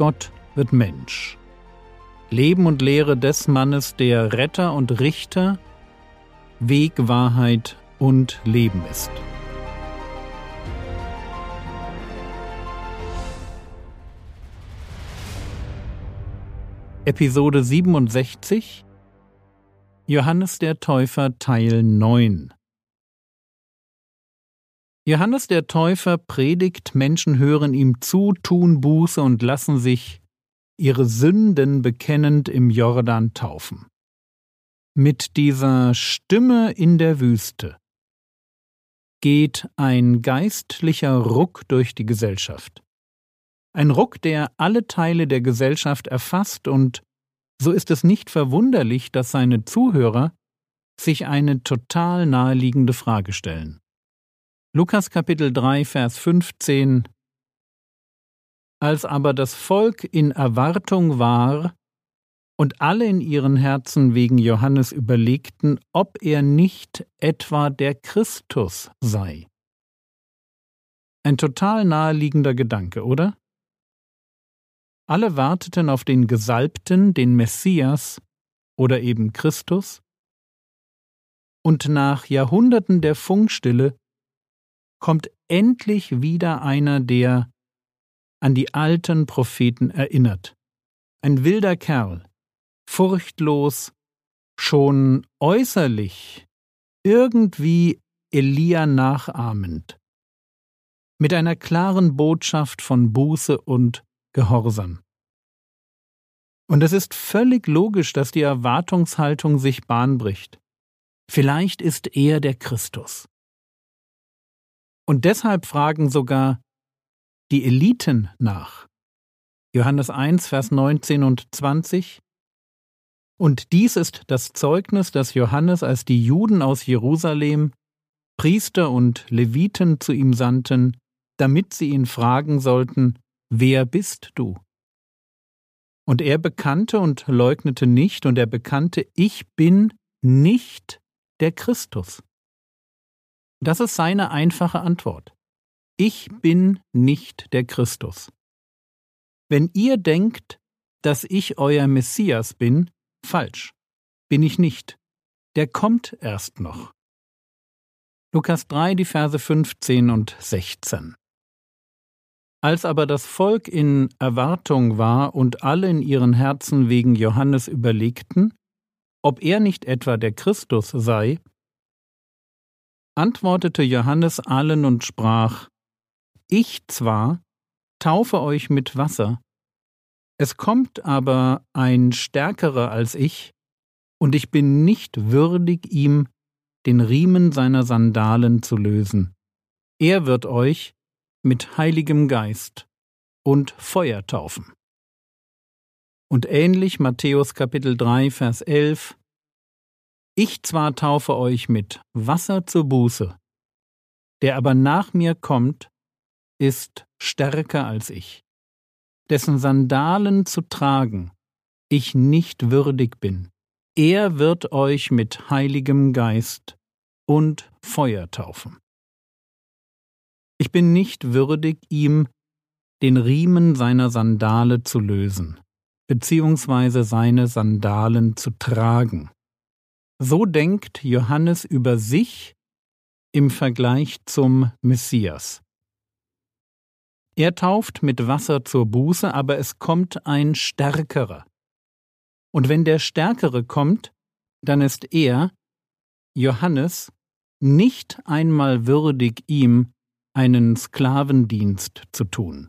Gott wird Mensch. Leben und Lehre des Mannes, der Retter und Richter, Weg, Wahrheit und Leben ist. Episode 67 Johannes der Täufer Teil 9 Johannes der Täufer predigt, Menschen hören ihm zu, tun Buße und lassen sich ihre Sünden bekennend im Jordan taufen. Mit dieser Stimme in der Wüste geht ein geistlicher Ruck durch die Gesellschaft. Ein Ruck, der alle Teile der Gesellschaft erfasst und so ist es nicht verwunderlich, dass seine Zuhörer sich eine total naheliegende Frage stellen. Lukas Kapitel 3, Vers 15 Als aber das Volk in Erwartung war und alle in ihren Herzen wegen Johannes überlegten, ob er nicht etwa der Christus sei. Ein total naheliegender Gedanke, oder? Alle warteten auf den Gesalbten, den Messias oder eben Christus, und nach Jahrhunderten der Funkstille kommt endlich wieder einer, der an die alten Propheten erinnert. Ein wilder Kerl, furchtlos, schon äußerlich, irgendwie Elia nachahmend, mit einer klaren Botschaft von Buße und Gehorsam. Und es ist völlig logisch, dass die Erwartungshaltung sich Bahn bricht. Vielleicht ist er der Christus. Und deshalb fragen sogar die Eliten nach. Johannes 1, Vers 19 und 20. Und dies ist das Zeugnis, das Johannes, als die Juden aus Jerusalem, Priester und Leviten zu ihm sandten, damit sie ihn fragen sollten, Wer bist du? Und er bekannte und leugnete nicht, und er bekannte, ich bin nicht der Christus. Das ist seine einfache Antwort. Ich bin nicht der Christus. Wenn ihr denkt, dass ich euer Messias bin, falsch. Bin ich nicht. Der kommt erst noch. Lukas 3, die Verse 15 und 16. Als aber das Volk in Erwartung war und alle in ihren Herzen wegen Johannes überlegten, ob er nicht etwa der Christus sei, antwortete Johannes allen und sprach, Ich zwar taufe euch mit Wasser, es kommt aber ein Stärkerer als ich, und ich bin nicht würdig, ihm den Riemen seiner Sandalen zu lösen. Er wird euch mit Heiligem Geist und Feuer taufen. Und ähnlich Matthäus Kapitel 3, Vers 11, ich zwar taufe euch mit Wasser zur Buße, der aber nach mir kommt, ist stärker als ich, dessen Sandalen zu tragen ich nicht würdig bin. Er wird euch mit heiligem Geist und Feuer taufen. Ich bin nicht würdig, ihm den Riemen seiner Sandale zu lösen, beziehungsweise seine Sandalen zu tragen. So denkt Johannes über sich im Vergleich zum Messias. Er tauft mit Wasser zur Buße, aber es kommt ein Stärkerer. Und wenn der Stärkere kommt, dann ist er, Johannes, nicht einmal würdig, ihm einen Sklavendienst zu tun.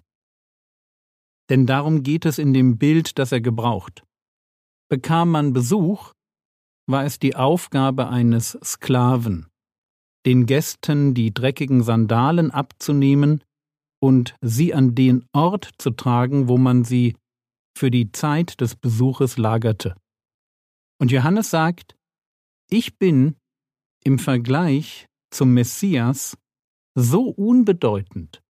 Denn darum geht es in dem Bild, das er gebraucht. Bekam man Besuch, war es die Aufgabe eines Sklaven, den Gästen die dreckigen Sandalen abzunehmen und sie an den Ort zu tragen, wo man sie für die Zeit des Besuches lagerte. Und Johannes sagt, ich bin im Vergleich zum Messias so unbedeutend,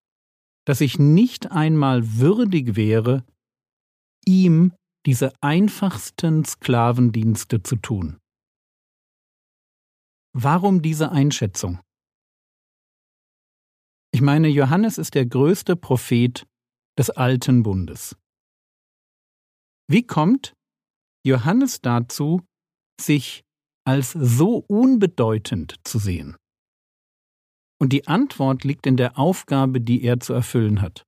dass ich nicht einmal würdig wäre, ihm diese einfachsten Sklavendienste zu tun. Warum diese Einschätzung? Ich meine, Johannes ist der größte Prophet des alten Bundes. Wie kommt Johannes dazu, sich als so unbedeutend zu sehen? Und die Antwort liegt in der Aufgabe, die er zu erfüllen hat.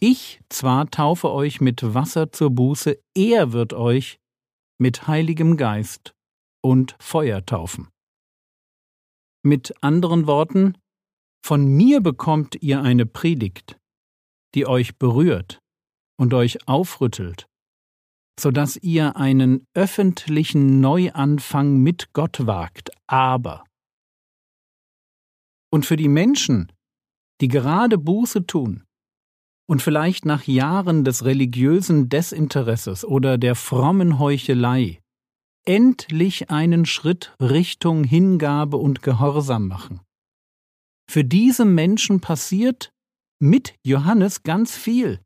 Ich zwar taufe euch mit Wasser zur Buße, er wird euch mit Heiligem Geist und Feuer taufen. Mit anderen Worten, von mir bekommt ihr eine Predigt, die euch berührt und euch aufrüttelt, so dass ihr einen öffentlichen Neuanfang mit Gott wagt, aber und für die Menschen, die gerade Buße tun und vielleicht nach Jahren des religiösen Desinteresses oder der frommen Heuchelei endlich einen Schritt Richtung Hingabe und Gehorsam machen. Für diese Menschen passiert mit Johannes ganz viel.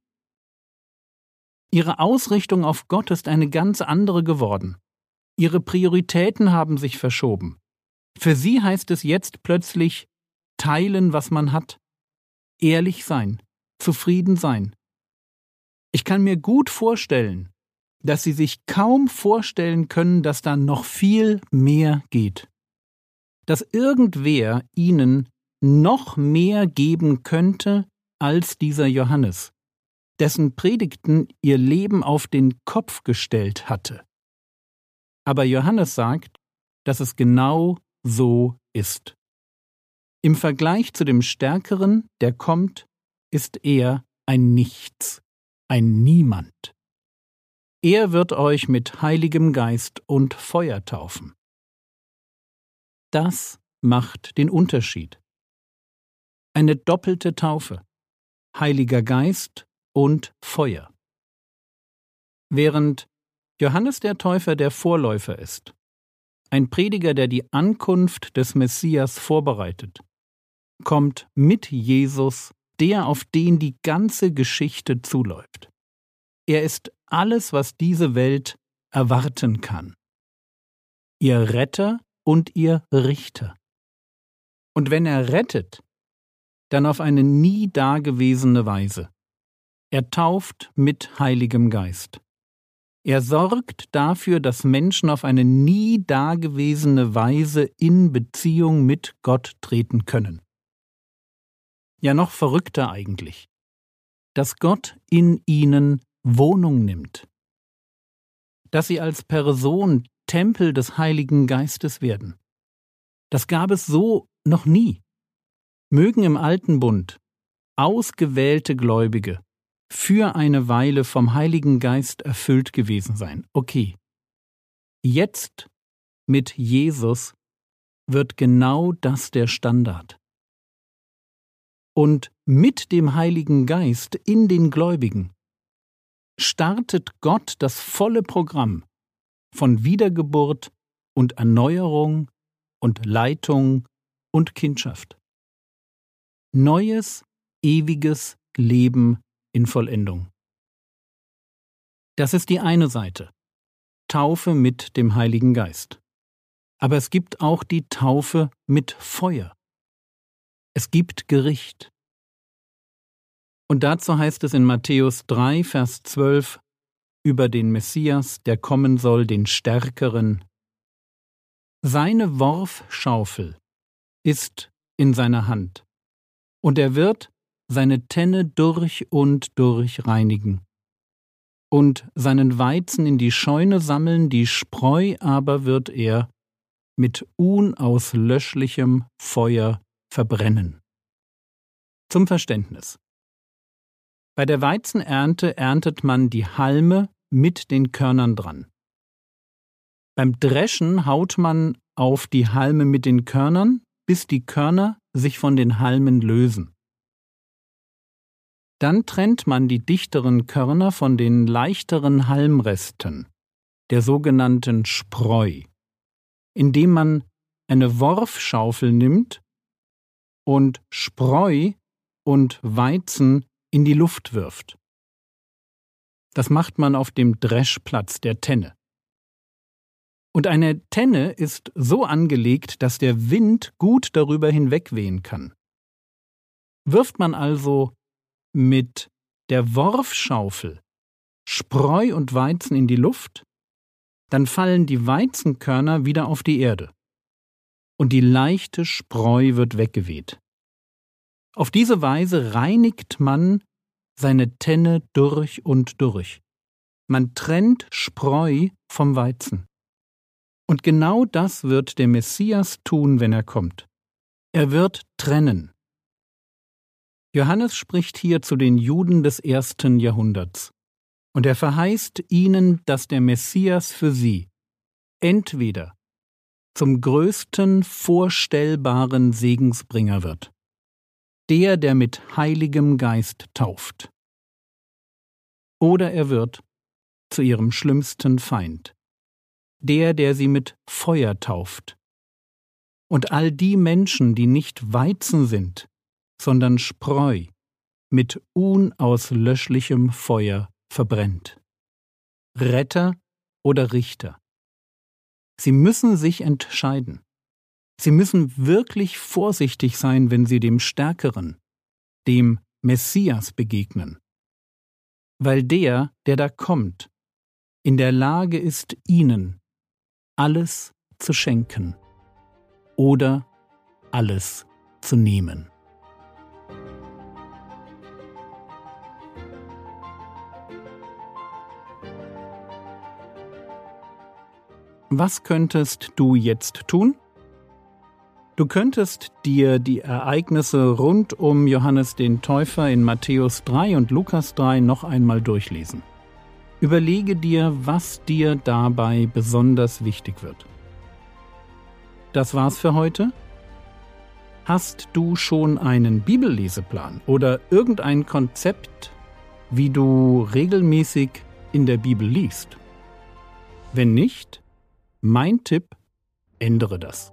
Ihre Ausrichtung auf Gott ist eine ganz andere geworden. Ihre Prioritäten haben sich verschoben. Für sie heißt es jetzt plötzlich teilen, was man hat, ehrlich sein, zufrieden sein. Ich kann mir gut vorstellen, dass Sie sich kaum vorstellen können, dass da noch viel mehr geht. Dass irgendwer Ihnen noch mehr geben könnte als dieser Johannes, dessen Predigten ihr Leben auf den Kopf gestellt hatte. Aber Johannes sagt, dass es genau so ist. Im Vergleich zu dem Stärkeren, der kommt, ist er ein Nichts, ein Niemand. Er wird euch mit Heiligem Geist und Feuer taufen. Das macht den Unterschied. Eine doppelte Taufe, Heiliger Geist und Feuer. Während Johannes der Täufer der Vorläufer ist, ein Prediger, der die Ankunft des Messias vorbereitet, kommt mit Jesus der, auf den die ganze Geschichte zuläuft. Er ist alles, was diese Welt erwarten kann. Ihr Retter und ihr Richter. Und wenn er rettet, dann auf eine nie dagewesene Weise. Er tauft mit Heiligem Geist. Er sorgt dafür, dass Menschen auf eine nie dagewesene Weise in Beziehung mit Gott treten können. Ja, noch verrückter eigentlich, dass Gott in ihnen Wohnung nimmt, dass sie als Person Tempel des Heiligen Geistes werden. Das gab es so noch nie. Mögen im alten Bund ausgewählte Gläubige für eine Weile vom Heiligen Geist erfüllt gewesen sein. Okay. Jetzt mit Jesus wird genau das der Standard und mit dem Heiligen Geist in den Gläubigen startet Gott das volle Programm von Wiedergeburt und Erneuerung und Leitung und Kindschaft. Neues, ewiges Leben in Vollendung. Das ist die eine Seite. Taufe mit dem Heiligen Geist. Aber es gibt auch die Taufe mit Feuer. Es gibt Gericht. Und dazu heißt es in Matthäus 3, Vers 12 über den Messias, der kommen soll, den Stärkeren. Seine Worfschaufel ist in seiner Hand, und er wird seine Tenne durch und durch reinigen und seinen Weizen in die Scheune sammeln, die Spreu aber wird er mit unauslöschlichem Feuer verbrennen. Zum Verständnis. Bei der Weizenernte erntet man die Halme mit den Körnern dran. Beim Dreschen haut man auf die Halme mit den Körnern, bis die Körner sich von den Halmen lösen. Dann trennt man die dichteren Körner von den leichteren Halmresten, der sogenannten Spreu, indem man eine Worfschaufel nimmt und Spreu und Weizen in die Luft wirft. Das macht man auf dem Dreschplatz der Tenne. Und eine Tenne ist so angelegt, dass der Wind gut darüber hinwegwehen kann. Wirft man also mit der Worfschaufel Spreu und Weizen in die Luft, dann fallen die Weizenkörner wieder auf die Erde. Und die leichte Spreu wird weggeweht. Auf diese Weise reinigt man seine Tenne durch und durch. Man trennt Spreu vom Weizen. Und genau das wird der Messias tun, wenn er kommt. Er wird trennen. Johannes spricht hier zu den Juden des ersten Jahrhunderts. Und er verheißt ihnen, dass der Messias für sie entweder zum größten vorstellbaren Segensbringer wird, der, der mit heiligem Geist tauft, oder er wird zu ihrem schlimmsten Feind, der, der sie mit Feuer tauft. Und all die Menschen, die nicht Weizen sind, sondern Spreu, mit unauslöschlichem Feuer verbrennt. Retter oder Richter. Sie müssen sich entscheiden. Sie müssen wirklich vorsichtig sein, wenn sie dem Stärkeren, dem Messias begegnen. Weil der, der da kommt, in der Lage ist, ihnen alles zu schenken oder alles zu nehmen. Was könntest du jetzt tun? Du könntest dir die Ereignisse rund um Johannes den Täufer in Matthäus 3 und Lukas 3 noch einmal durchlesen. Überlege dir, was dir dabei besonders wichtig wird. Das war's für heute. Hast du schon einen Bibelleseplan oder irgendein Konzept, wie du regelmäßig in der Bibel liest? Wenn nicht, mein Tipp, ändere das.